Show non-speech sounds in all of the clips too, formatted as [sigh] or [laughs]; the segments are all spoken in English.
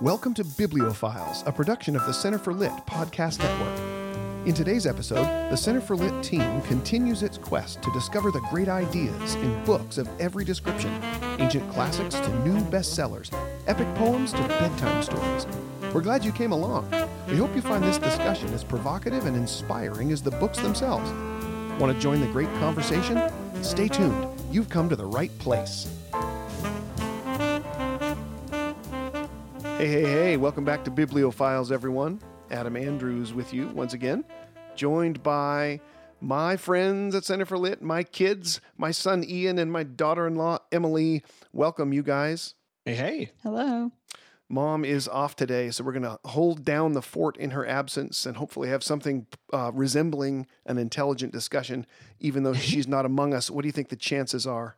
Welcome to Bibliophiles, a production of the Center for Lit podcast network. In today's episode, the Center for Lit team continues its quest to discover the great ideas in books of every description ancient classics to new bestsellers, epic poems to bedtime stories. We're glad you came along. We hope you find this discussion as provocative and inspiring as the books themselves. Want to join the great conversation? Stay tuned. You've come to the right place. Hey, hey, hey, welcome back to Bibliophiles, everyone. Adam Andrews with you once again, joined by my friends at Center for Lit, my kids, my son Ian, and my daughter in law Emily. Welcome, you guys. Hey, hey. Hello. Mom is off today, so we're going to hold down the fort in her absence and hopefully have something uh, resembling an intelligent discussion, even though [laughs] she's not among us. What do you think the chances are?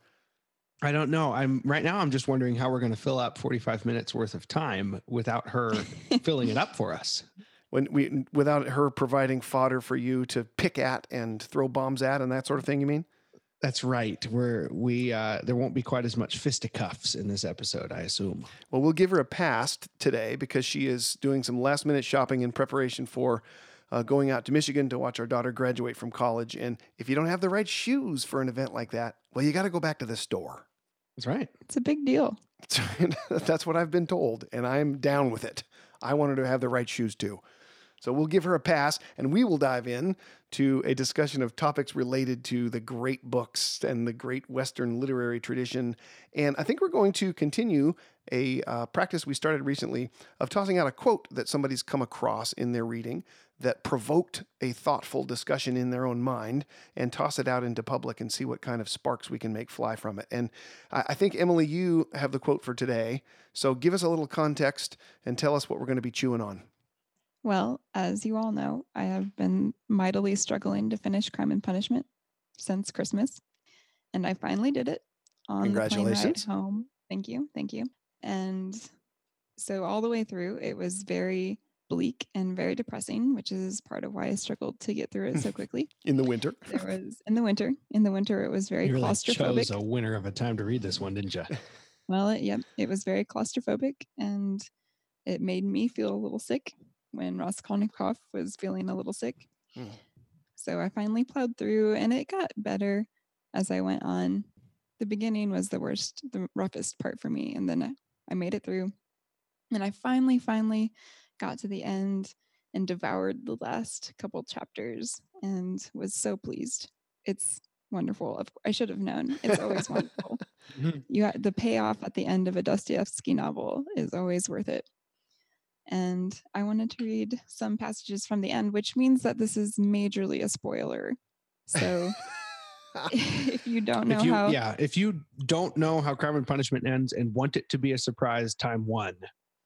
I don't know. I'm right now. I'm just wondering how we're going to fill up 45 minutes worth of time without her [laughs] filling it up for us. When we, without her providing fodder for you to pick at and throw bombs at and that sort of thing, you mean? That's right. We're we uh, there won't be quite as much fisticuffs in this episode, I assume. Well, we'll give her a pass today because she is doing some last minute shopping in preparation for uh, going out to Michigan to watch our daughter graduate from college. And if you don't have the right shoes for an event like that, well, you got to go back to the store. That's right. It's a big deal. [laughs] That's what I've been told, and I'm down with it. I want her to have the right shoes too. So we'll give her a pass and we will dive in to a discussion of topics related to the great books and the great Western literary tradition. And I think we're going to continue a uh, practice we started recently of tossing out a quote that somebody's come across in their reading that provoked a thoughtful discussion in their own mind and toss it out into public and see what kind of sparks we can make fly from it. And I, I think, Emily, you have the quote for today. So give us a little context and tell us what we're going to be chewing on. Well, as you all know, I have been mightily struggling to finish Crime and Punishment since Christmas, and I finally did it on the plane ride home. Thank you, thank you. And so all the way through, it was very bleak and very depressing, which is part of why I struggled to get through it so [laughs] quickly. In the winter. there was in the winter. In the winter, it was very you really claustrophobic. chose a winner of a time to read this one, didn't you? [laughs] Well, it, yep, it was very claustrophobic and it made me feel a little sick when Raskolnikov was feeling a little sick. Mm. So I finally plowed through and it got better as I went on. The beginning was the worst, the roughest part for me. And then I, I made it through. And I finally, finally got to the end and devoured the last couple chapters and was so pleased. It's wonderful. I should have known. It's always [laughs] wonderful Mhm. you ha- the payoff at the end of a Dostoevsky novel is always worth it. And I wanted to read some passages from the end, which means that this is majorly a spoiler. So [laughs] if you don't know if you how, yeah, if you don't know how Crime and Punishment ends and want it to be a surprise time one,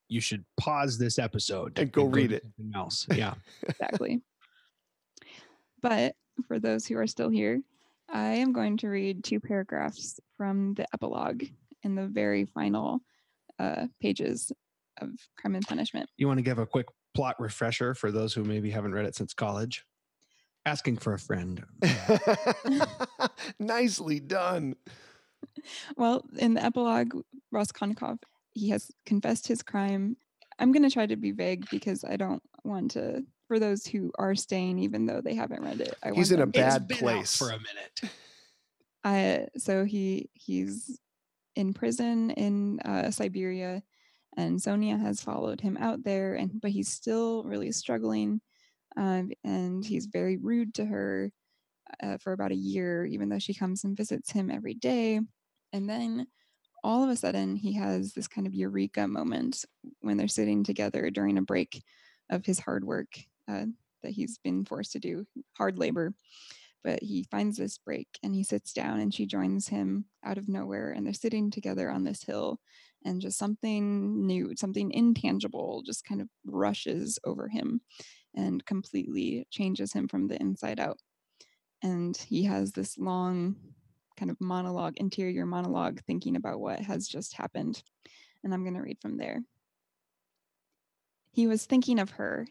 you should pause this episode And go read it. Something else. [laughs] Yeah. exactly. but for those who are still here, I am going to read two paragraphs from the epilogue in the very final uh, pages of Crime and Punishment. You want to give a quick plot refresher for those who maybe haven't read it since college? Asking for a friend. [laughs] Nicely done. Well, in the epilogue, Ross Raskolnikov, he has confessed his crime. I'm going to try to be vague because I don't want to, for those who are staying, even though they haven't read it, I He's want in a them- It's bad been out place. for a minute. [laughs] I, so he he's in prison in uh, Siberia, and Sonia has followed him out there, and but he's still really struggling, um, and he's very rude to her uh, for about a year, even though she comes and visits him every day, and then all of a sudden he has this kind of eureka moment when they're sitting together during a break of his hard work uh, that he's been forced to do, hard labor. But he finds this break and he sits down and she joins him out of nowhere and they're sitting together on this hill and just something new something intangible just kind of rushes over him and completely changes him from the inside out. And he has this long kind of monologue interior monologue thinking about what has just happened and i'm going to read from there he was thinking of her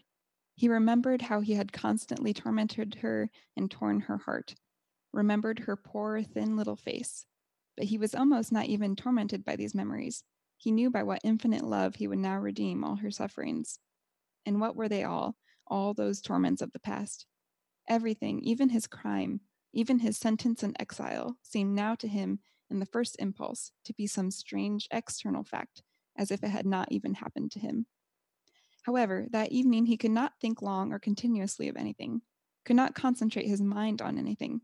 he remembered how he had constantly tormented her and torn her heart, remembered her poor, thin little face. But he was almost not even tormented by these memories. He knew by what infinite love he would now redeem all her sufferings. And what were they all, all those torments of the past? Everything, even his crime, even his sentence in exile, seemed now to him, in the first impulse, to be some strange external fact, as if it had not even happened to him. However, that evening he could not think long or continuously of anything, could not concentrate his mind on anything.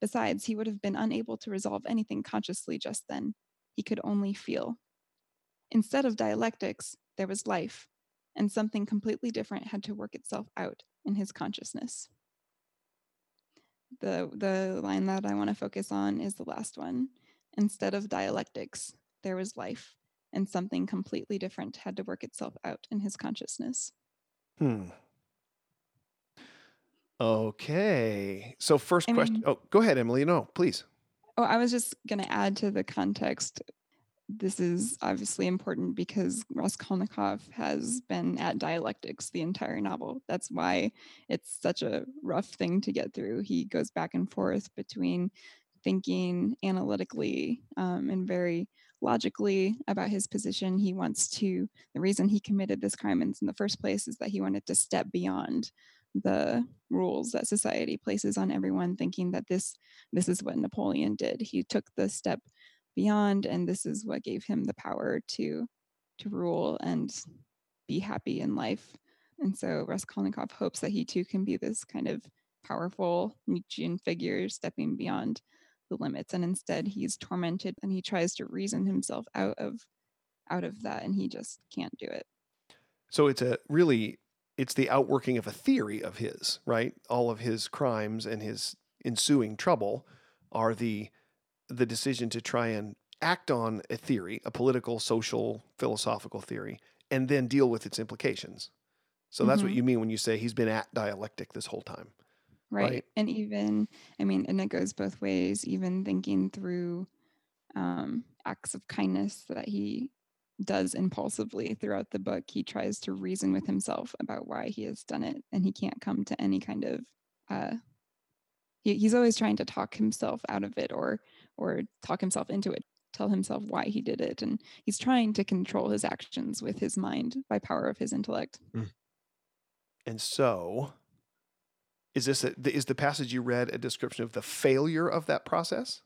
Besides, he would have been unable to resolve anything consciously just then. He could only feel. Instead of dialectics, there was life, and something completely different had to work itself out in his consciousness. The, the line that I want to focus on is the last one. Instead of dialectics, there was life, and something completely different had to work itself out in his consciousness. Hmm. Okay. So first question. oh, go ahead, Emily. No, please. Oh, I was just going to add to the context. This is obviously important because Raskolnikov has been at dialectics the entire novel. That's why it's such a rough thing to get through. He goes back and forth between thinking analytically um, and very logically about his position. He wants to, the reason he committed this crime in the first place is that he wanted to step beyond the rules that society places on everyone, thinking that this this is what Napoleon did. He took the step beyond, and this is what gave him the power to to rule and be happy in life. And so Raskolnikov hopes that he too can be this kind of powerful Nietzschean figure stepping beyond the limits. And instead he's tormented and he tries to reason himself out of out of that and he just can't do it. So it's a really it's the outworking of a theory of his, right? All of his crimes and his ensuing trouble are the the decision to try and act on a theory, a political, social, philosophical theory, and then deal with its implications. So that's what Mhm. you mean when you say he's been at dialectic this whole time. right? Right. And even, I mean, and it goes both ways, even thinking through um, acts of kindness that he does impulsively throughout the book. He tries to reason with himself about why he has done it, and he can't come to any kind of. Uh, he, he's always trying to talk himself out of it, or or talk himself into it, tell himself why he did it, and he's trying to control his actions with his mind by power of his intellect. Hmm. And so, is this a, is the passage you read a description of the failure of that process?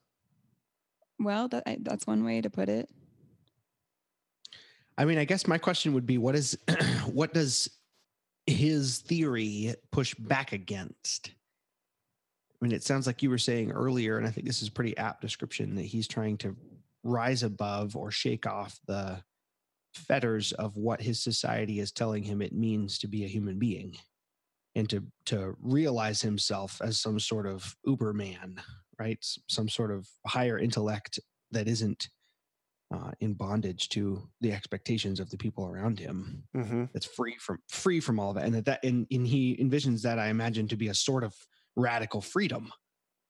Well, that I, that's one way to put it. I mean, I guess my question would be what is [clears throat] what does his theory push back against? I mean, it sounds like you were saying earlier, and I think this is a pretty apt description that he's trying to rise above or shake off the fetters of what his society is telling him it means to be a human being and to to realize himself as some sort of uberman right some sort of higher intellect that isn't uh, in bondage to the expectations of the people around him Mm-hmm. that's free from free from all of that and that, that and, and he envisions that i imagine to be a sort of radical freedom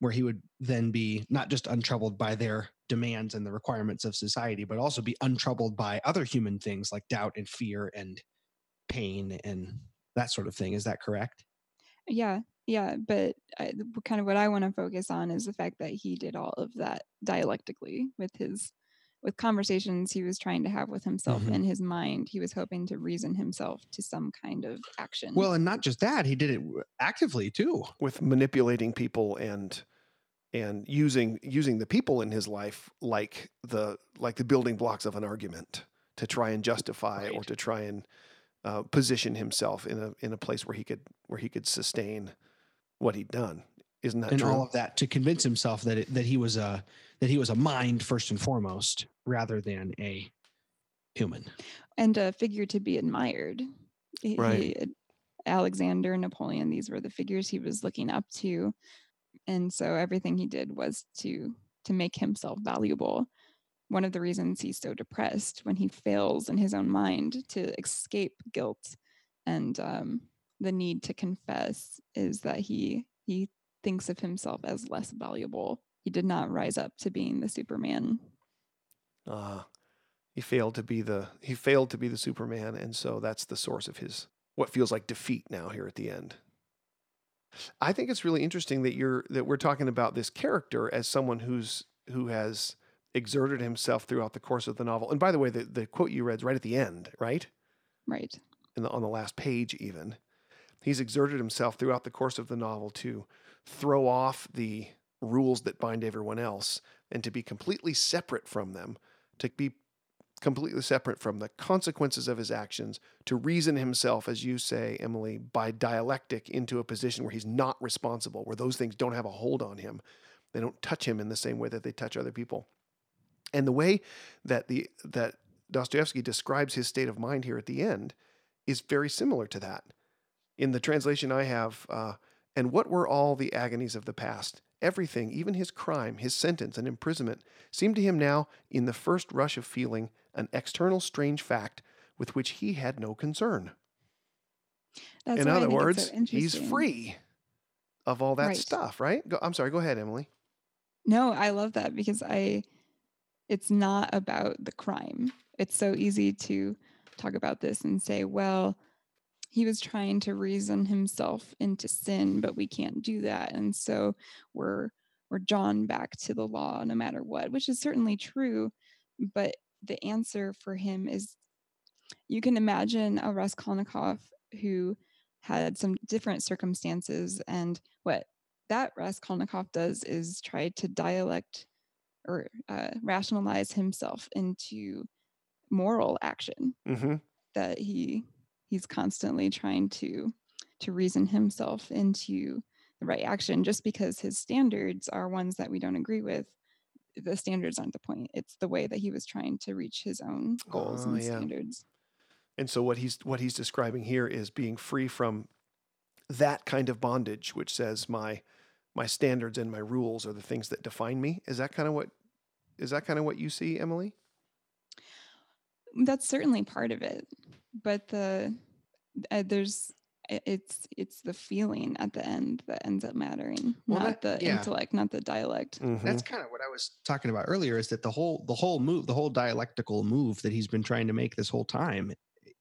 where he would then be not just untroubled by their demands and the requirements of society but also be untroubled by other human things like doubt and fear and pain and that sort of thing. Is that correct? Yeah, yeah, but I, kind of what I want to focus on is the fact that he did all of that dialectically with his with conversations he was trying to have with himself Mhm. in his mind. He was hoping to reason himself to some kind of action. well and not just that he did it actively too with manipulating people and and using using the people in his life like the like the building blocks of an argument to try and justify or to try and uh, position himself in a in a place where he could where he could sustain what he'd done. Isn't that and true? all of that to convince himself that it, that he was a that he was a mind first and foremost rather than a human and a figure to be admired. He- Right. he- Alexander, Napoleon, these were the figures he was looking up to. And so everything he did was to to make himself valuable. One of the reasons he's so depressed when he fails in his own mind to escape guilt and um, the need to confess is that he he thinks of himself as less valuable. He did not rise up to being the Superman. uh, he failed to be the he failed to be the Superman, and so that's the source of his what feels like defeat now here at the end. I think it's really interesting that you're that we're talking about this character as someone who's who has exerted himself throughout the course of the novel. And by the way, the, the quote you read is right at the end, right? Right. In the, on the last page, even. He's exerted himself throughout the course of the novel to throw off the rules that bind everyone else and to be completely separate from them, to be completely separate from the consequences of his actions, to reason himself, as you say, Emily, by dialectic into a position where he's not responsible, where those things don't have a hold on him. They don't touch him in the same way that they touch other people. And the way that the that Dostoevsky describes his state of mind here at the end is very similar to that. In the translation I have, uh, and what were all the agonies of the past? Everything, even his crime, his sentence, and imprisonment, seemed to him now, in the first rush of feeling, an external strange fact with which he had no concern. That's in other words, so he's free of all that Right. stuff, right? Go, I'm sorry, go ahead, Emily. No, I love that because I it's not about the crime. It's so easy to talk about this and say, well, he was trying to reason himself into sin, but we can't do that. And so we're we're drawn back to the law no matter what, which is certainly true. But the answer for him is you can imagine a Raskolnikov who had some different circumstances and what that Raskolnikov does is try to dialect or uh, rationalize himself into moral action Mm-hmm. that he he's constantly trying to to reason himself into the right action just because his standards are ones that we don't agree with the standards aren't the point it's the way that he was trying to reach his own goals Oh, and yeah. standards And so what he's what he's describing here is being free from that kind of bondage, which says my my standards and my rules are the things that define me. Is that kind of what is that kind of what you see, Emily? that's certainly part of it but the uh, there's it's it's the feeling at the end that ends up mattering Well, not that- the yeah. intellect not the dialect Mhm. That's kind of what I was talking about earlier is that the whole the whole move, the whole dialectical move that he's been trying to make this whole time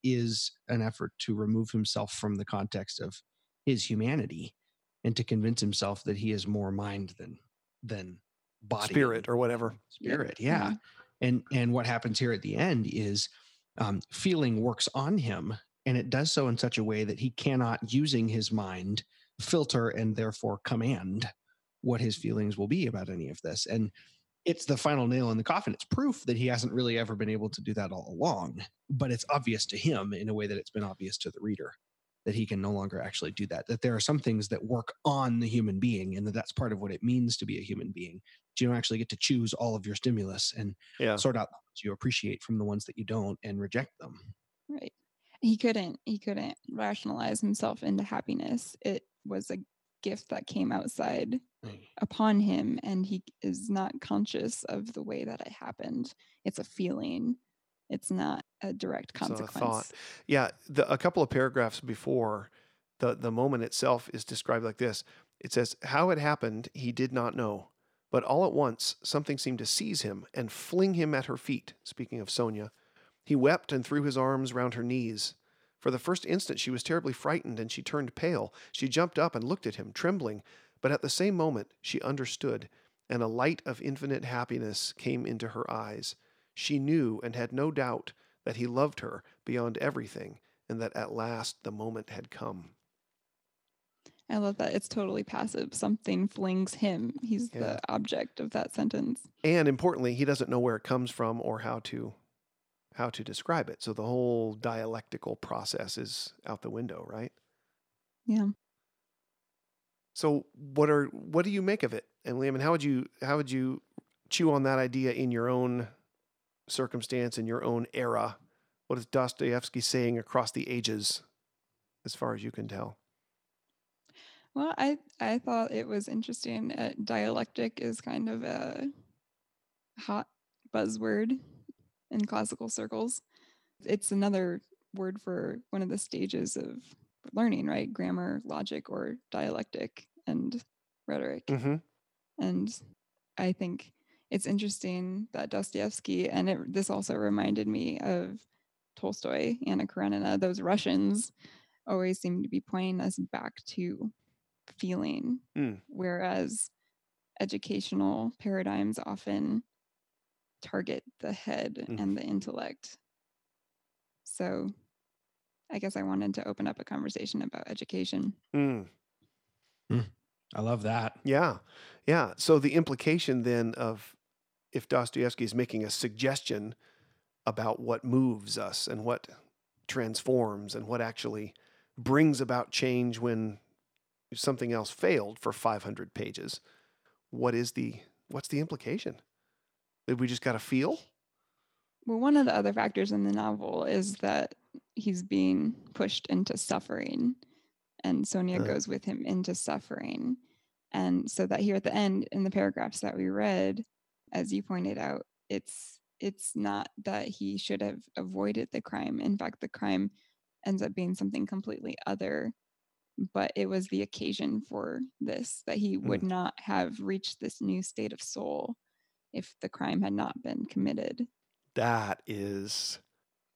is an effort to remove himself from the context of his humanity and to convince himself that he is more mind than than body spirit or whatever. spirit yeah and and what happens here at the end is um, feeling works on him and it does so in such a way that he cannot using his mind filter and therefore command what his feelings will be about any of this and it's the final nail in the coffin it's proof that he hasn't really ever been able to do that all along but it's obvious to him in a way that it's been obvious to the reader that he can no longer actually do that that there are some things that work on the human being and that that's part of what it means to be a human being you don't actually get to choose all of your stimulus and Yeah. sort out you appreciate from the ones that you don't and reject them. right. He couldn't he couldn't rationalize himself into happiness. It was a gift that came outside mm. upon him and he is not conscious of the way that it happened. It's a feeling. It's not a direct It's not a consequence. Thought. Yeah, the, a couple of paragraphs before the the moment itself is described like this. It says, "How it happened, he did not know, but all at once something seemed to seize him and fling him at her feet." Speaking of Sonia, he wept and threw his arms round her knees. For the first instant, she was terribly frightened and she turned pale. She jumped up and looked at him, trembling, but at the same moment she understood, and a light of infinite happiness came into her eyes. She knew and had no doubt that he loved her beyond everything, and that at last the moment had come. I love that it's totally passive something flings him he's Yeah. the object of that sentence And importantly, he doesn't know where it comes from or how to how to describe it. So the whole dialectical process is out the window, right? yeah So what are what do you make of it, Emily? I mean, how would you how would you chew on that idea in your own circumstance in your own era? What is Dostoevsky saying across the ages, as far as you can tell? Well, I I thought it was interesting. Uh, dialectic is kind of a hot buzzword in classical circles. It's another word for one of the stages of learning, right? Grammar, logic, or dialectic and rhetoric. Mm-hmm. And I think it's interesting that Dostoevsky, and it, this also reminded me of Tolstoy, Anna Karenina, those Russians always seem to be pointing us back to feeling, Mm. whereas educational paradigms often target the head Mm. and the intellect. So I guess I wanted to open up a conversation about education. Mm. I love that. Yeah. Yeah. So the implication then of if Dostoevsky is making a suggestion about what moves us and what transforms and what actually brings about change when something else failed for 500 pages, what is the what's the implication? That we just got to feel? Well, one of the other factors in the novel is that he's being pushed into suffering, and Sonia Uh. goes with him into suffering. And so that here at the end, in the paragraphs that we read, as you pointed out, it's it's not that he should have avoided the crime. In fact, the crime ends up being something completely other. But it was the occasion for this that he hmm. would not have reached this new state of soul if the crime had not been committed. That is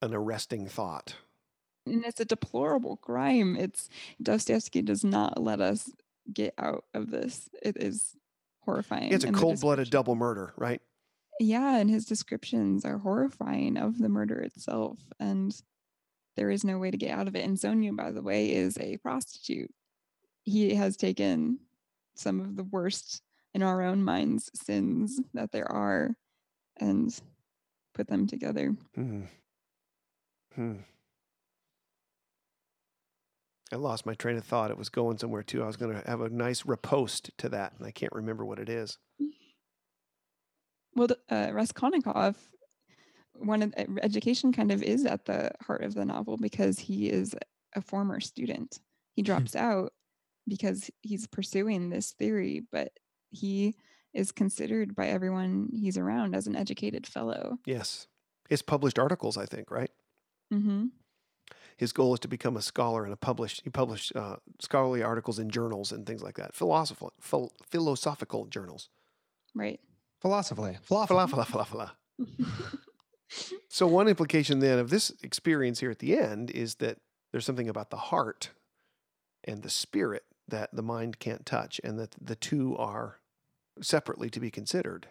an arresting thought. and it's a deplorable crime. It's Dostoevsky does not let us get out of this. It is horrifying. It's a and the cold-blooded double murder, right? Yeah, and his descriptions are horrifying of the murder itself, and there is no way to get out of it. And Sonia, by the way, is a prostitute. He has taken some of the worst in our own minds sins that there are, and put them together. Hmm. Hmm. I lost my train of thought. It was going somewhere too. I was going to have a nice riposte to that, and I can't remember what it is. Well, uh, Raskolnikov, one of the, education kind of is at the heart of the novel because he is a former student. He drops out because he's pursuing this theory, but he is considered by everyone he's around as an educated fellow. Yes. His published articles, I think, right? Mm-hmm. His goal is to become a scholar and a published. He published uh, scholarly articles in journals and things like that, philosophical, phil- philosophical journals. Right. Philosophically. Fala, Philosophically. fala, fala, fala. So one implication then of this experience here at the end is that there's something about the heart and the spirit that the mind can't touch, and that the two are separately to be considered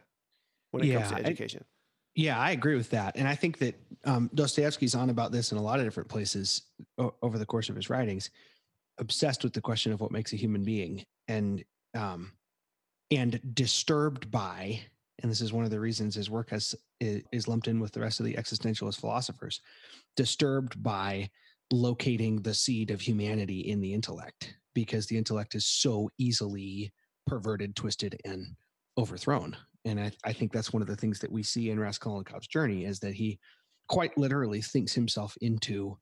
when it comes to Yeah, I- education. Yeah, I agree with that. And I think that um, Dostoevsky's on about this in a lot of different places o- over the course of his writings, obsessed with the question of what makes a human being and um, and disturbed by, and this is one of the reasons his work has is lumped in with the rest of the existentialist philosophers, disturbed by locating the seed of humanity in the intellect because the intellect is so easily perverted, twisted, and overthrown. And I, I think that's one of the things that we see in Raskolnikov's journey is that he quite literally thinks himself into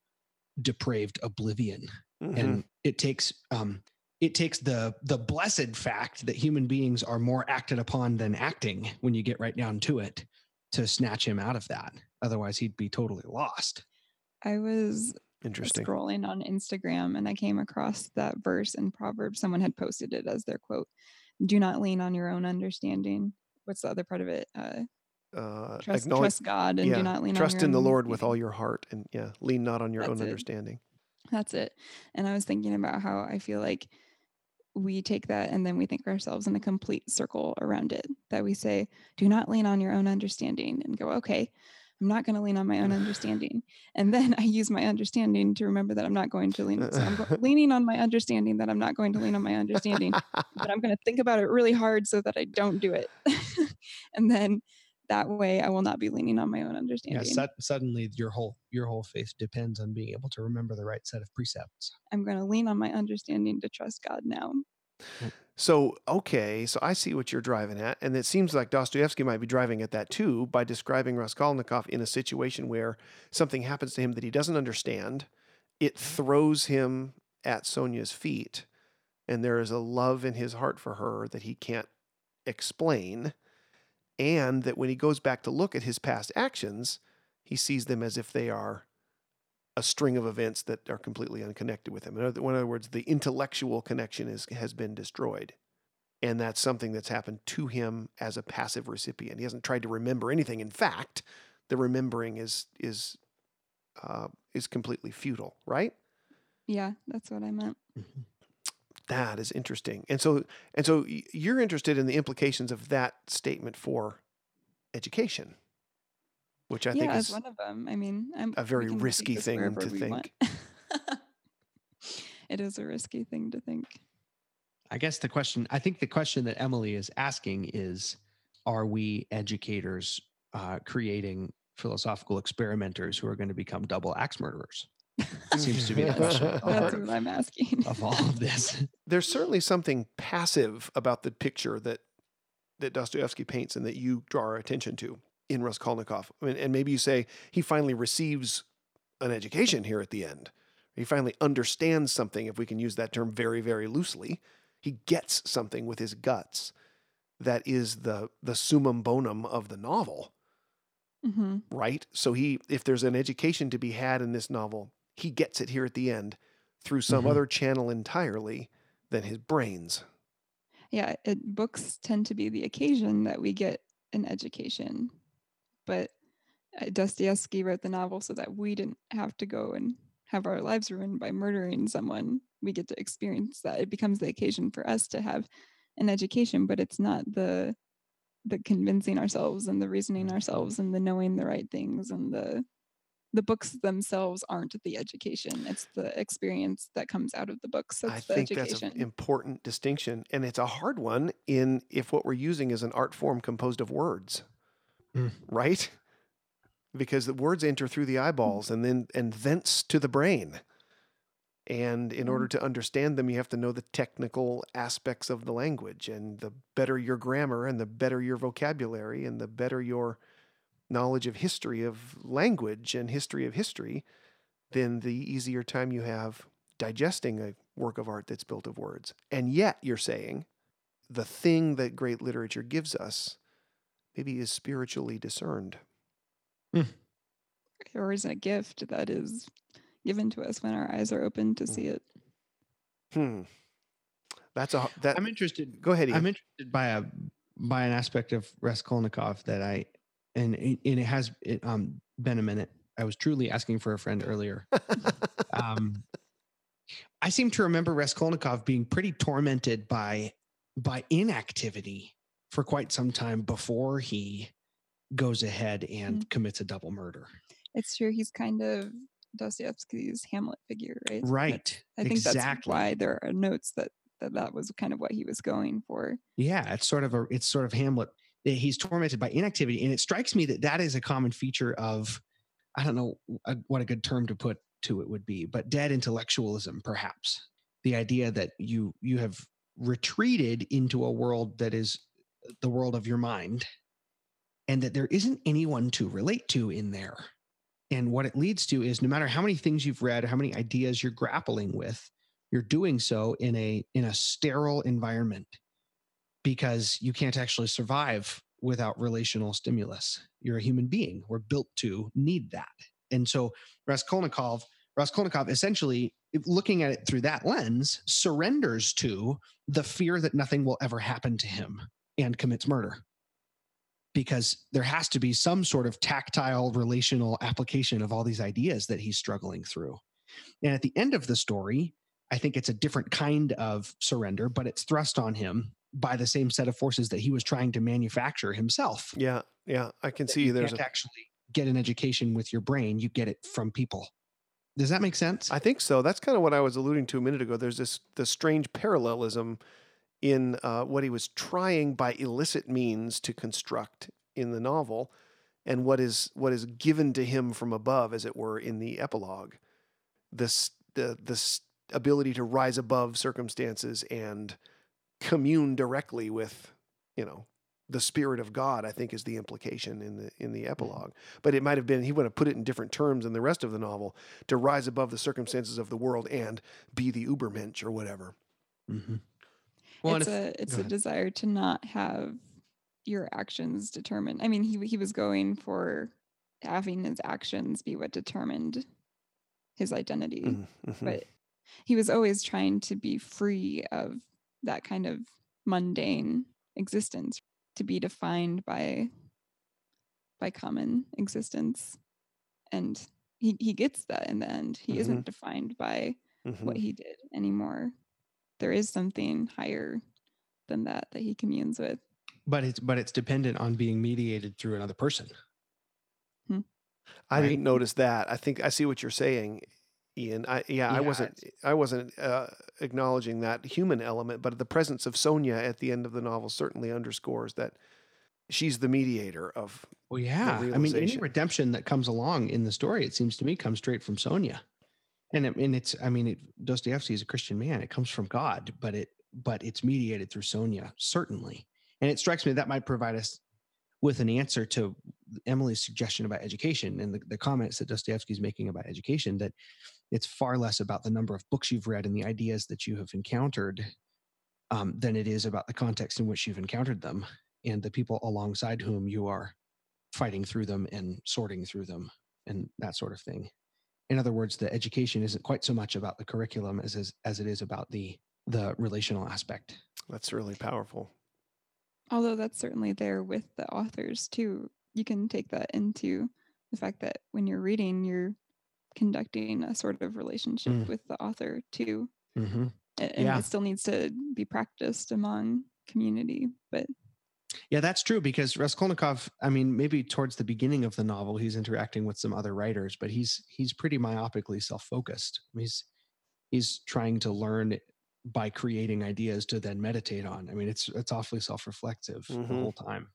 depraved oblivion. Mhm. And it takes um it takes the the blessed fact that human beings are more acted upon than acting when you get right down to it to snatch him out of that. Otherwise he'd be totally lost. I was Interesting. scrolling on Instagram and I came across that verse in Proverbs. Someone had posted it as their quote Do not lean on your own understanding. What's the other part of it? Uh, Uh, trust, acknowledge- trust God and yeah, do not lean trust on your in the Lord with all your heart, and yeah, lean not on your own it. understanding. That's it. And I was thinking about how I feel like we take that and then we think ourselves in a complete circle around it. That we say, do not lean on your own understanding and go, okay, I'm not going to lean on my own understanding. And then I use my understanding to remember that I'm not going to lean. So I'm go- [laughs] leaning on my understanding that I'm not going to lean on my understanding, but I'm going to think about it really hard so that I don't do it. [laughs] and then that way I will not be leaning on my own Yeah, understanding. sud- suddenly your whole your whole faith depends on being able to remember the right set of precepts. I'm going to lean on my understanding to trust God now. Mm. So, okay, so I see what you're driving at. And it seems like Dostoevsky might be driving at that too by describing Raskolnikov in a situation where something happens to him that he doesn't understand. It throws him at Sonia's feet, and there is a love in his heart for her that he can't explain. And that when he goes back to look at his past actions, he sees them as if they are a string of events that are completely unconnected with him. In other, in other words, the intellectual connection is, has been destroyed. And that's something that's happened to him as a passive recipient. He hasn't tried to remember anything. In fact, the remembering is is uh, is completely futile, right? Yeah, that's what I meant. That is interesting. And so and so you're interested in the implications of that statement for education. which I yeah, think is one of them. I mean, I'm, a very risky thing to think. [laughs] it is a risky thing to think. I guess the question, I think the question that Emily is asking is Are we educators uh, creating philosophical experimenters who are going to become double axe murderers? Seems to be [laughs] the question That's what I'm asking. of all of this. [laughs] There's certainly something passive about the picture that that Dostoevsky paints and that you draw our attention to in Raskolnikov. I mean, and maybe you say he finally receives an education here at the end. He finally understands something, if we can use that term very, very loosely. He gets something with his guts that is the the summum bonum of the novel. hmm right? So he, if there's an education to be had in this novel, he gets it here at the end through some Mhm. other channel entirely than his brains. Yeah, it, books tend to be the occasion that we get an education, but uh, Dostoevsky wrote the novel so that we didn't have to go and have our lives ruined by murdering someone. We get to experience that. It becomes the occasion for us to have an education, but it's not the the convincing ourselves and the reasoning ourselves and the knowing the right things and the the books themselves aren't the education. It's the experience that comes out of the books. That's I the think education. that's an important distinction, and it's a hard one in if what we're using is an art form composed of words, Mm. right? Because the words enter through the eyeballs and then and thence to the brain. And in order to understand them, you have to know the technical aspects of the language. And the better your grammar and the better your vocabulary and the better your knowledge of history of language and history of history, then the easier time you have digesting a work of art that's built of words. And yet, you're saying the thing that great literature gives us maybe is spiritually discerned. or is a gift that is given to us when our eyes are open to see it. Hmm. That's a that. I'm interested. go ahead. Ian. I'm interested by a by an aspect of Raskolnikov that I and it, and it has it, um, been a minute. I was truly asking for a friend earlier. [laughs] um, I seem to remember Raskolnikov being pretty tormented by by inactivity for quite some time before he goes ahead and commits a double murder. It's true. He's kind of Dostoevsky's Hamlet figure, right? That- Right. I think that's why there are notes that, that that was kind of what he was going for. Yeah, it's sort of a it's sort of Hamlet. Eh, He's tormented by inactivity, and it strikes me that that is a common feature of I don't know a, what a good term to put to it would be, but dead intellectualism, perhaps. The idea that you you have retreated into a world that is the world of your mind, and that there isn't anyone to relate to in there. And what it leads to is no matter how many things you've read how many ideas you're grappling with, you're doing so in a in a sterile environment because you can't actually survive without relational stimulus. You're a human being. We're built to need that. And so Raskolnikov, Raskolnikov essentially, looking at it through that lens, surrenders to the fear that nothing will ever happen to him and commits murder. Because there has to be some sort of tactile relational application of all these ideas that he's struggling through. And at the end of the story, I think it's a different kind of surrender, but it's thrust on him by the same set of forces that he was trying to manufacture himself. yeah, yeah. I can see you there's can't a. actually get an education with your brain; you get it from people. Does that make sense? I think so. That's kind of what I was alluding to a minute ago. There's this the strange parallelism in uh, what he was trying by illicit means to construct in the novel, and what is what is given to him from above, as it were, in the epilogue. This the this ability to rise above circumstances and commune directly with, you know, the spirit of God. I think is the implication in the in the epilogue. But it might have been he would have put it in different terms in the rest of the novel to rise above the circumstances of the world and be the Ubermensch or whatever. Mm-hmm. Well, it's if- a it's a ahead. desire to not have your actions determined. I mean, he he was going for having his actions be what determined his identity, Mm, mhm. but he was always trying to be free of that kind of mundane existence to be defined by by common existence and he, he gets that in the end he Mhm. isn't defined by Mhm. what he did anymore. There is something higher than that that he communes with. but it's but it's dependent on being mediated through another person. Hmm. I Right. didn't notice that. I think I see what you're saying, Ian. I yeah, I wasn't I wasn't uh, acknowledging that human element, but the presence of Sonia at the end of the novel certainly underscores that she's the mediator of Well, yeah. I mean, any redemption that comes along in the story, it seems to me, comes straight from Sonia. And it, and it's, I mean, it, Dostoevsky is a Christian man. It comes from God, but it, but it's mediated through Sonia, certainly. And it strikes me that might provide us with an answer to Emily's suggestion about education and the, the comments that Dostoevsky is making about education. That it's far less about the number of books you've read and the ideas that you have encountered um, than it is about the context in which you've encountered them and the people alongside whom you are fighting through them and sorting through them and that sort of thing. In other words, the education isn't quite so much about the curriculum as as, as it is about the the relational aspect. that's really powerful. Although that's certainly there with the authors too. You can take that into the fact that when you're reading, you're conducting a sort of relationship Mm. with the author too. Mm-hmm. And Yeah. it still needs to be practiced among community. But Yeah, that's true because Raskolnikov, I mean, maybe towards the beginning of the novel, he's interacting with some other writers, but he's he's pretty myopically self-focused. He's he's trying to learn by creating ideas to then meditate on. I mean, it's it's awfully self-reflective the Mhm. whole time.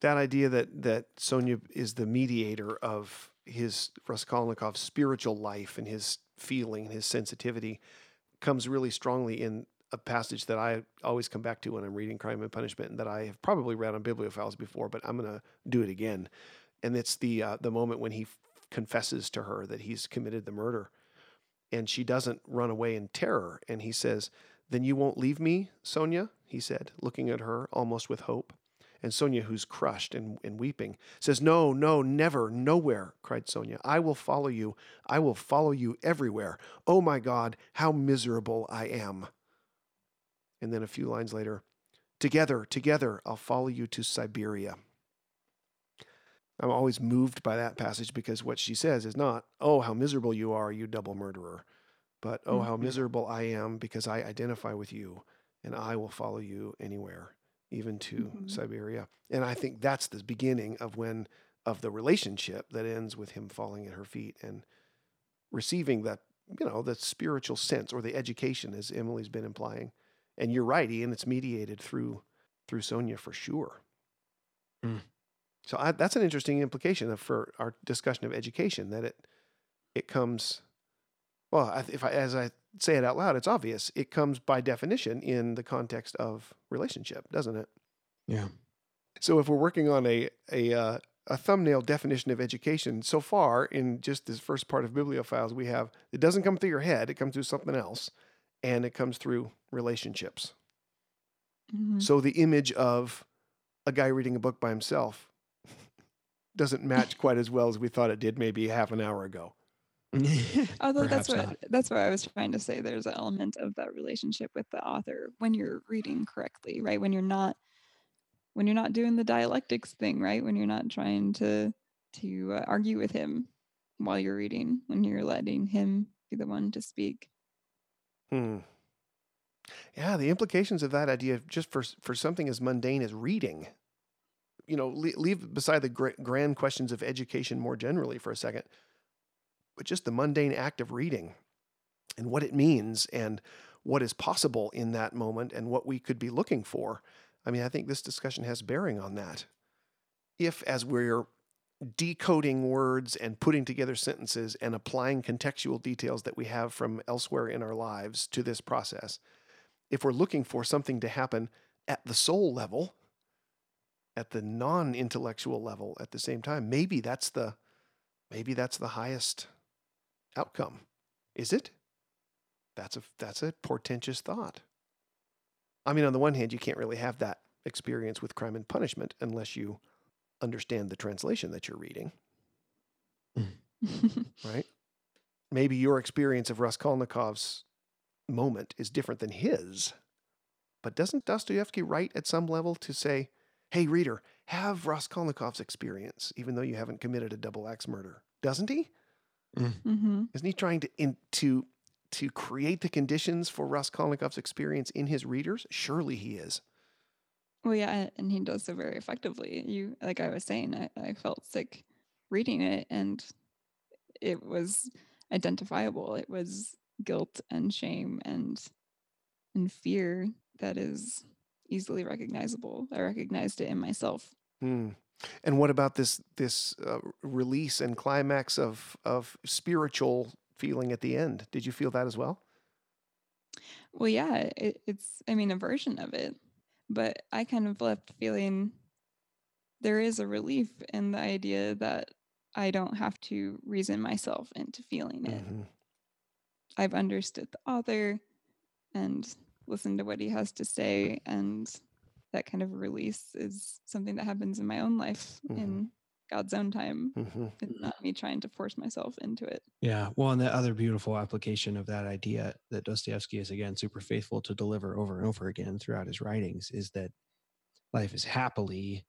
That idea that that Sonia is the mediator of his Raskolnikov's spiritual life and his feeling and his sensitivity comes really strongly in a passage that I always come back to when I'm reading Crime and Punishment and that I have probably read on Bibliophiles before, but I'm going to do it again. And it's the uh, the moment when he f- confesses to her that he's committed the murder, and she doesn't run away in terror, and he says, "Then you won't leave me, Sonia," he said, looking at her almost with hope. And Sonia, who's crushed and, and weeping, says, No, no, never, nowhere, cried Sonia. I will follow you. I will follow you everywhere. Oh my God, how miserable I am. And then a few lines later, Together, together, I'll follow you to Siberia. I'm always moved by that passage because what she says is not, Oh, how miserable you are, you double murderer, but, Oh, how Mhm. miserable I am because I identify with you and I will follow you anywhere even to Mhm. Siberia. And I think that's the beginning of when of the relationship that ends with him falling at her feet and receiving that, you know, the spiritual sense or the education as Emily's been implying. And you're right, Ian, it's mediated through through Sonia for sure. Mm. So I, that's an interesting implication of, for our discussion of education that it it comes well, if I, as I say it out loud, it's obvious. It comes by definition in the context of relationship, doesn't it? Yeah. So if we're working on a a uh, a thumbnail definition of education, so far in just this first part of Bibliophiles, we have it doesn't come through your head; it comes through something else, and it comes through relationships. mhm. So the image of a guy reading a book by himself [laughs] doesn't match quite as well as we thought it did maybe half an hour ago. [laughs] [laughs] Although that's what not. that's what I was trying to say. There's an element of that relationship with the author when you're reading correctly, right? When you're not when you're not doing the dialectics thing, right? When you're not trying to to uh, argue with him while you're reading, when you're letting him be the one to speak. Hmm. Yeah, the implications of that idea, just for for something as mundane as reading, you know, leave, leave beside the grand questions of education more generally for a second, but just the mundane act of reading, and what it means, and what is possible in that moment, and what we could be looking for. I mean, I think this discussion has bearing on that. If, as we're decoding words and putting together sentences and applying contextual details that we have from elsewhere in our lives to this process, if we're looking for something to happen at the soul level, at the non-intellectual level at the same time, maybe that's the maybe that's the highest outcome. Is it? That's a that's a portentous thought. I mean, on the one hand, you can't really have that experience with crime and punishment unless you understand the translation that you're reading, mm. [laughs] right? Maybe your experience of Raskolnikov's moment is different than his. But doesn't Dostoevsky write at some level to say, hey, reader, have Raskolnikov's experience, even though you haven't committed a double axe murder? Doesn't he? Hmm Isn't he trying to, in, to, to create the conditions for Raskolnikov's experience in his readers? Surely he is. Well, yeah, and he does so very effectively. You, like I was saying, I, I felt sick reading it and it was identifiable. It was guilt and shame and and fear that is easily recognizable. I recognized it in myself. Hmm. And what about this this uh, release and climax of of spiritual feeling at the end? Did you feel that as well? Well, yeah, it, it's I mean a version of it, but I kind of left feeling there is a relief in the idea that I don't have to reason myself into feeling it. Mhm. I've understood the author and listened to what he has to say and that kind of release is something that happens in my own life Mhm. in God's own time Mhm. and not me trying to force myself into it. Yeah. Well, and the other beautiful application of that idea that Dostoevsky is again super faithful to deliver over and over again throughout his writings is that life is happily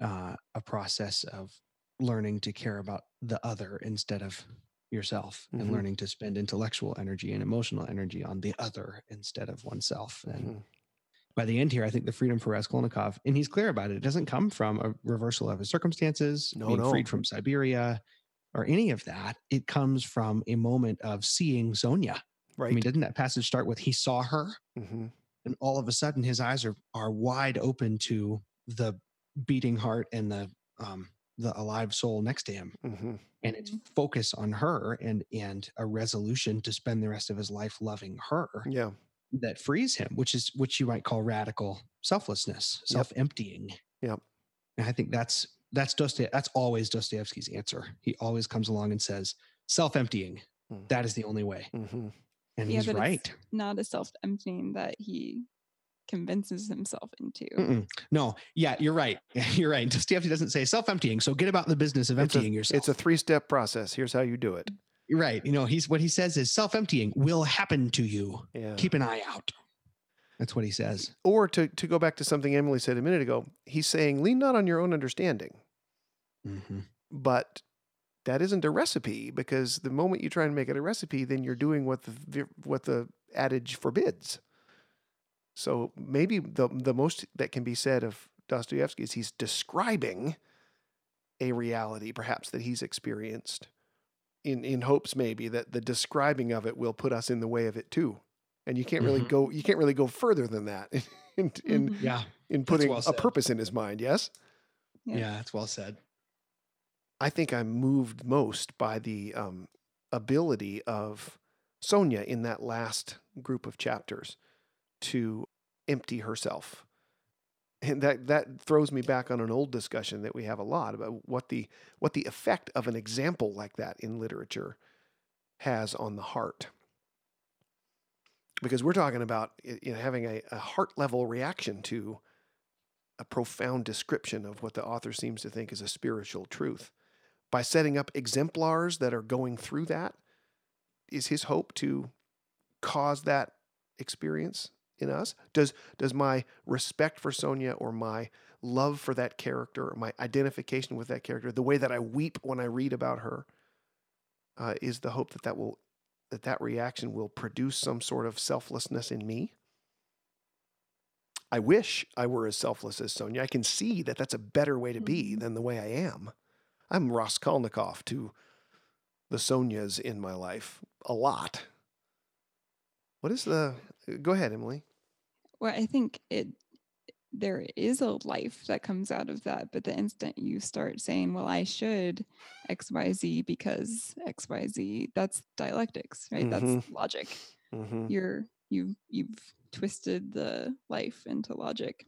uh, a process of learning to care about the other instead of yourself Mhm. and learning to spend intellectual energy and emotional energy on the other instead of oneself. And Mhm. By the end here, I think the freedom for Raskolnikov, and he's clear about it, it doesn't come from a reversal of his circumstances, No, being no. freed from Siberia, or any of that. It comes from a moment of seeing Sonia. Right. I mean, didn't that passage start with he saw her, Mhm. and all of a sudden his eyes are are wide open to the beating heart and the um, the alive soul next to him, Mhm. and it's focus on her and and a resolution to spend the rest of his life loving her Yeah. That frees him, which is which you might call radical selflessness, self-emptying. Yep. And I think that's that's Dostoy- that's always Dostoevsky's answer. He always comes along and says, self-emptying. Mm. That is the only way. Mhm. And Yeah, he's but it's right. Not a self emptying that he convinces himself into. Mm-mm. No, yeah, you're right. [laughs] You're right. Dostoevsky doesn't say self-emptying. So get about the business of It's a, emptying yourself. it's a three step process. Here's how you do it. Right. You know, he's what he says is self-emptying will happen to you. Yeah. Keep an eye out. That's what he says. or to, to go back to something Emily said a minute ago, he's saying, lean not on your own understanding. hmm But that isn't a recipe because the moment you try and make it a recipe, then you're doing what the what the adage forbids. So maybe the the most that can be said of Dostoevsky is he's describing a reality, perhaps that he's experienced, in in hopes maybe that the describing of it will put us in the way of it too. And you can't really Mhm. go you can't really go further than that [laughs] in in, Mhm. Yeah. in putting well a purpose in his mind. Yes. Yeah. Yeah, that's well said. I think I'm moved most by the um, ability of Sonia in that last group of chapters to empty herself. And that, that throws me back on an old discussion that we have a lot about what the what the effect of an example like that in literature has on the heart. Because we're talking about you know, having a, a heart level reaction to a profound description of what the author seems to think is a spiritual truth. By setting up exemplars that are going through that, is his hope to cause that experience in us? Does does my respect for Sonia or my love for that character, or my identification with that character, the way that I weep when I read about her, uh, is the hope that that will that that reaction will produce some sort of selflessness in me? I wish I were as selfless as Sonia. I can see that that's a better way to be Mhm. than the way I am. I'm Raskolnikov to the Sonias in my life a lot. What is the? Go ahead, Emily. Well, I think it there is a life that comes out of that, but the instant you start saying, "Well, I should X Y Z because X Y Z," that's dialectics, right? That's logic. Mm-hmm. You're you've you've twisted the life into logic.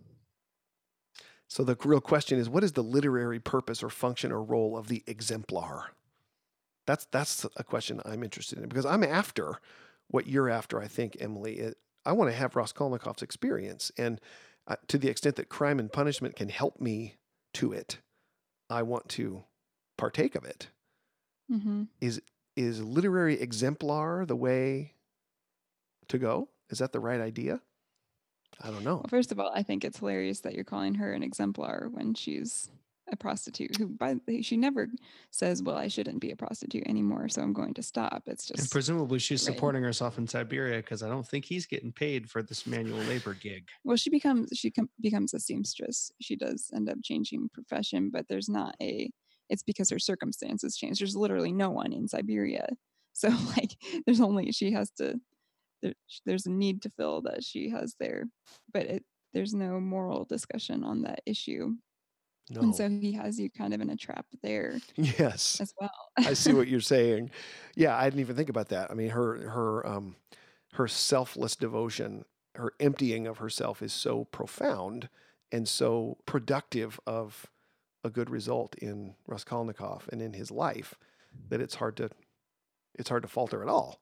So the real question is, what is the literary purpose or function or role of the exemplar? That's that's a question I'm interested in because I'm after what you're after. I think Emily. I want to have Raskolnikov's experience, and uh, to the extent that crime and punishment can help me to it, I want to partake of it. hmm Is is literary exemplar the way to go? Is that the right idea? I don't know. Well, first of all, I think it's hilarious that you're calling her an exemplar when she's a prostitute who by she never says, "Well, I shouldn't be a prostitute anymore, so I'm going to stop." It's And just presumably she's Right. supporting herself in Siberia because I don't think he's getting paid for this manual labor gig. well, she becomes she com- becomes a seamstress. She does end up changing profession, but there's not a it's because her circumstances change There's literally no one in Siberia. [laughs] So like there's only she has to there, there's a need to fill that she has there, but it there's no moral discussion on that issue. No. And so he has you kind of in a trap there yes. as well. I see what you're [laughs] saying. Yeah, I didn't even think about that. I mean, her her um her selfless devotion, her emptying of herself is so profound and so productive of a good result in Raskolnikov and in his life that it's hard to it's hard to falter at all.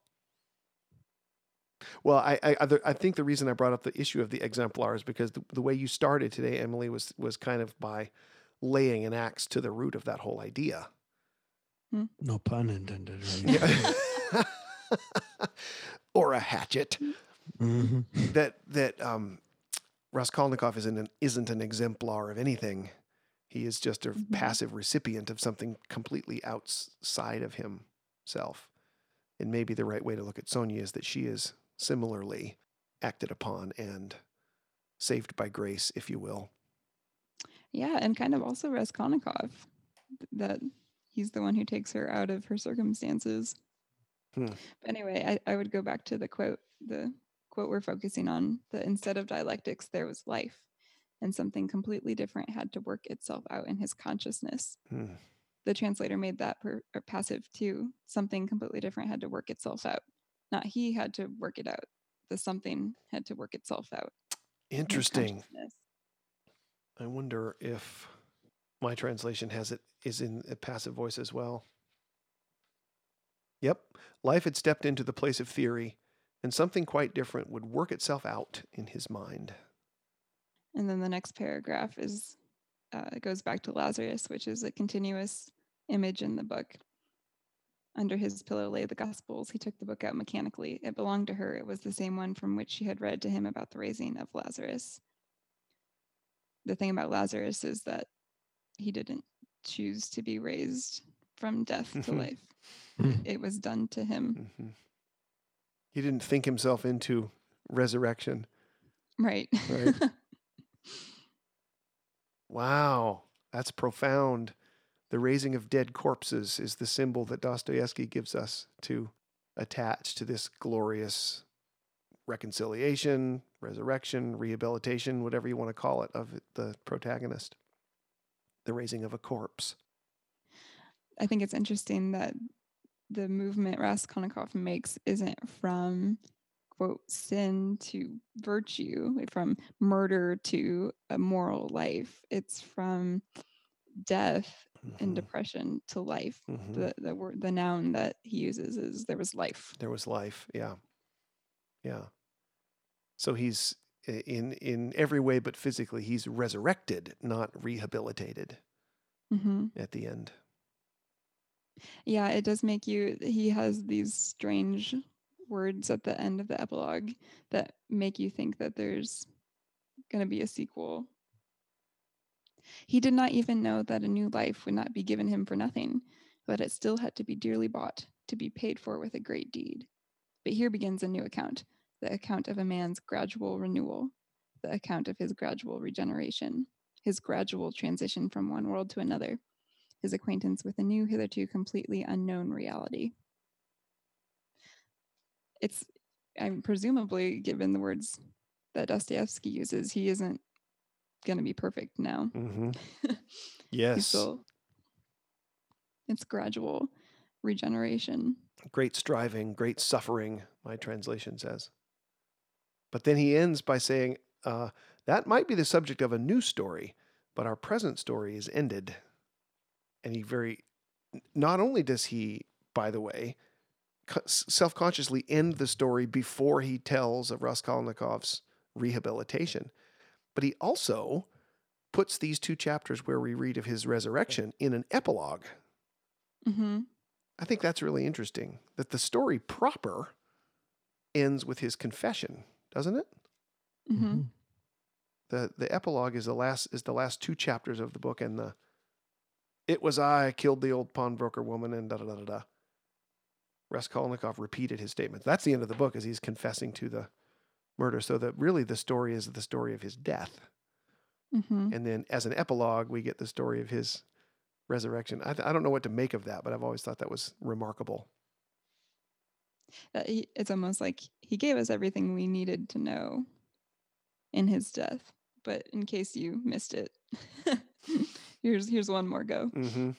Well, I I, I- think the reason I brought up the issue of the exemplar is because the, the way you started today, Emily, was was kind of by laying an axe to the root of that whole idea. No pun intended. Right? Yeah. [laughs] or a hatchet. Mhm. That that um, Raskolnikov isn't an, isn't an exemplar of anything. He is just a Mhm. passive recipient of something completely outside of himself. And maybe the right way to look at Sonia is that she is similarly acted upon and saved by grace, if you will. Yeah, and kind of also Raskolnikov, th- that he's the one who takes her out of her circumstances. Hmm. But anyway, I, I would go back to the quote, the quote we're focusing on, that instead of dialectics, there was life, and something completely different had to work itself out in his consciousness. Hmm. The translator made that per, passive too. Something completely different had to work itself out. Not he had to work it out. The something had to work itself out. in Interesting. consciousness. I wonder if my translation has it is in a passive voice as well. Yep. Life had stepped into the place of theory, and something quite different would work itself out in his mind. And then the next paragraph is uh, goes back to Lazarus, which is a continuous image in the book. Under his pillow lay the Gospels. He took the book out mechanically. It belonged to her. It was the same one from which she had read to him about the raising of Lazarus. The thing about Lazarus is that he didn't choose to be raised from death to Mhm. life. Mm. It was done to him. hmm He didn't think himself into resurrection. Right. Right. [laughs] Wow, that's profound. The raising of dead corpses is the symbol that Dostoevsky gives us to attach to this glorious reconciliation, resurrection, rehabilitation, whatever you want to call it, of the protagonist. The raising of a corpse. I think it's interesting that the movement Raskolnikov makes isn't from quote sin to virtue, from murder to a moral life. It's from death and Mhm, depression to life. mhm. The the word the noun that he uses is there was life. There was life. Yeah. Yeah. So he's in in every way but physically he's resurrected, not rehabilitated hmm at the end. Yeah, it does make you. He has these strange words at the end of the epilogue that make you think that there's going to be a sequel. He did not even know that a new life would not be given him for nothing, but it still had to be dearly bought, to be paid for with a great deed. But here begins a new account the account of a man's gradual renewal, the account of his gradual regeneration, his gradual transition from one world to another, his acquaintance with a new, hitherto completely unknown reality. It's, I'm presumably, given the words that Dostoevsky uses, he isn't going to be perfect now. [laughs] hmm Yes. still, it's gradual regeneration. great striving, great suffering, my translation says. But then he ends by saying, uh, that might be the subject of a new story, but our present story is ended. And he very, not only does he, by the way, self consciously end the story before he tells of Raskolnikov's rehabilitation, but he also puts these two chapters where we read of his resurrection in an epilogue. hmm I think that's really interesting that the story proper ends with his confession, doesn't it? hmm The the epilogue is the last is the last two chapters of the book and the it was I killed the old pawnbroker woman and da da da da da. Raskolnikov repeated his statements. That's the end of the book as he's confessing to the murder. So that really the story is the story of his death. hmm And then as an epilogue, we get the story of his resurrection. I, I don't know what to make of that, but I've always thought that was remarkable. He, it's almost like he gave us everything we needed to know in his death. But in case you missed it, [laughs] here's here's one more go. hmm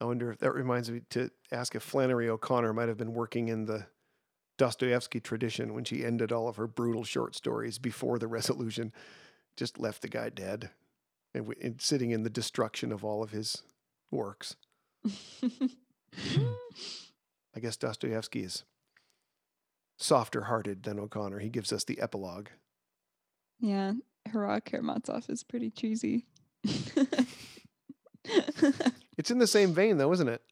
I wonder if that reminds me to ask if Flannery O'Connor might have been working in the Dostoevsky tradition when she ended all of her brutal short stories before the resolution, just left the guy dead and, w- and sitting in the destruction of all of his works. [laughs] I guess Dostoevsky is softer hearted than O'Connor. He gives us the epilogue. yeah, Hurrah Karamazov is pretty cheesy. [laughs] It's in the same vein, though, isn't it?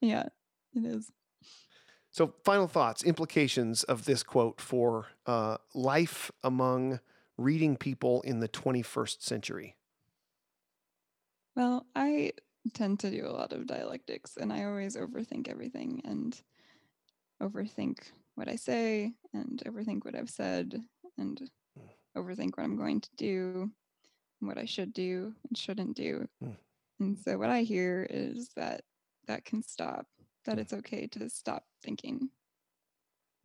yeah, it is. So, final thoughts, implications of this quote for uh, life among reading people in the 21st century. Well, I tend to do a lot of dialectics and I always overthink everything and overthink what I say and overthink what I've said and overthink what I'm going to do and what I should do and shouldn't do. Mm. And so what I hear is that that can stop, that Mm. it's okay to stop thinking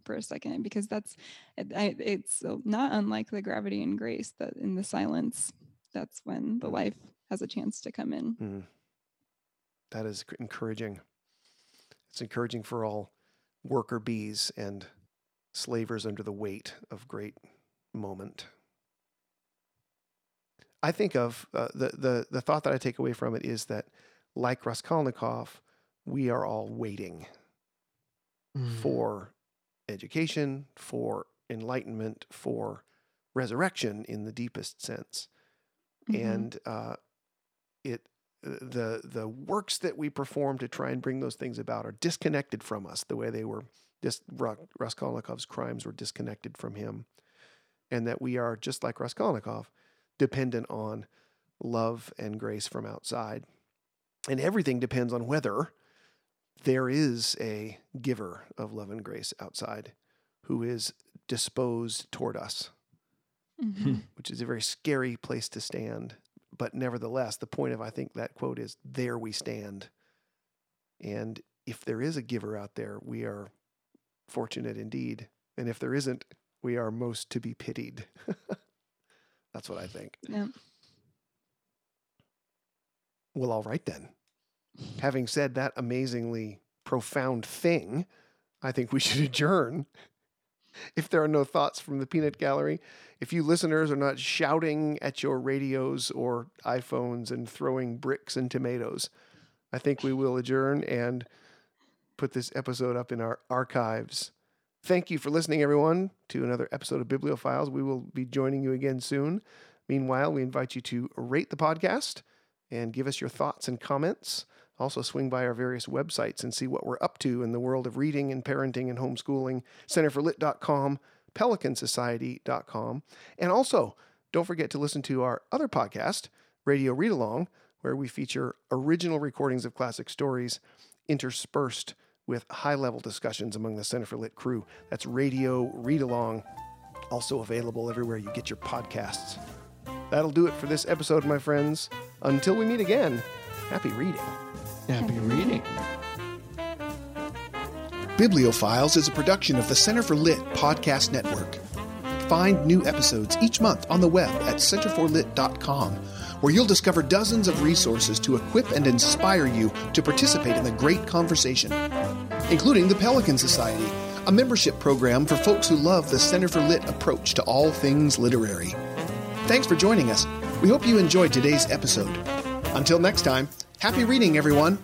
for a second because that's it, I, it's not unlike the gravity and grace that in the silence that's when the Mm. life has a chance to come in Mm. That is encouraging. It's encouraging for all worker bees and slavers under the weight of great moment. I think of uh, the, the, the thought that I take away from it is that, like Raskolnikov, we are all waiting Mm. for education, for enlightenment, for resurrection in the deepest sense. Mhm. And uh, it the the works that we perform to try and bring those things about are disconnected from us the way they were just Raskolnikov's crimes were disconnected from him and that we are just like Raskolnikov dependent on love and grace from outside and everything depends on whether there is a giver of love and grace outside who is disposed toward us Mhm. which is a very scary place to stand. But nevertheless, the point of I think that quote is there we stand. And if there is a giver out there, we are fortunate indeed. And if there isn't, we are most to be pitied. [laughs] That's what I think. yeah. Well, all right then. Having said that amazingly profound thing, I think we should [laughs] adjourn. [laughs] If there are no thoughts from the peanut gallery, if you listeners are not shouting at your radios or iPhones and throwing bricks and tomatoes, I think we will adjourn and put this episode up in our archives. Thank you for listening, everyone, to another episode of Bibliophiles. We will be joining you again soon. Meanwhile, we invite you to rate the podcast and give us your thoughts and comments. Also, swing by our various websites and see what we're up to in the world of reading and parenting and homeschooling. Centerforlit.com, PelicanSociety.com. And also, don't forget to listen to our other podcast, Radio Read Along, where we feature original recordings of classic stories interspersed with high level discussions among the Center for Lit crew. That's Radio Read Along, also available everywhere you get your podcasts. That'll do it for this episode, my friends. Until we meet again, happy reading. Happy reading. Bibliophiles is a production of the Center for Lit Podcast Network. Find new episodes each month on the web at centerforlit.com, where you'll discover dozens of resources to equip and inspire you to participate in the great conversation, including the Pelican Society, a membership program for folks who love the Center for Lit approach to all things literary. Thanks for joining us. We hope you enjoyed today's episode. Until next time, happy reading, everyone.